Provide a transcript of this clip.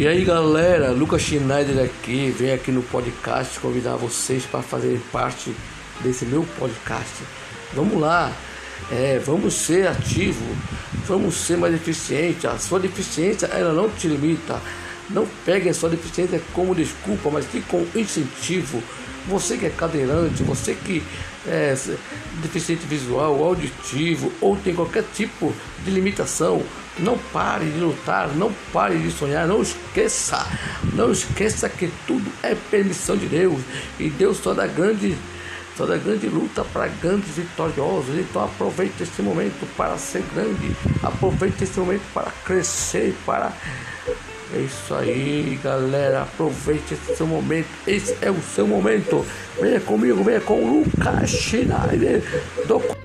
E aí galera, Lucas Schneider aqui, vem aqui no podcast convidar vocês para fazerem parte desse meu podcast. Vamos lá, é, vamos ser ativos, vamos ser mais eficientes. A sua deficiência ela não te limita. Não pegue a sua deficiência como desculpa, mas que com incentivo. Você que é cadeirante, você que é deficiente visual, auditivo ou tem qualquer tipo de limitação, não pare de lutar, não pare de sonhar, não esqueça, não esqueça que tudo é permissão de Deus e Deus só dá grande, só grande luta para grandes vitoriosos. Então aproveite esse momento para ser grande, aproveite esse momento para crescer, para é isso aí, galera. Aproveite esse seu momento. Esse é o seu momento. Venha comigo, venha com o Lucas Schneider do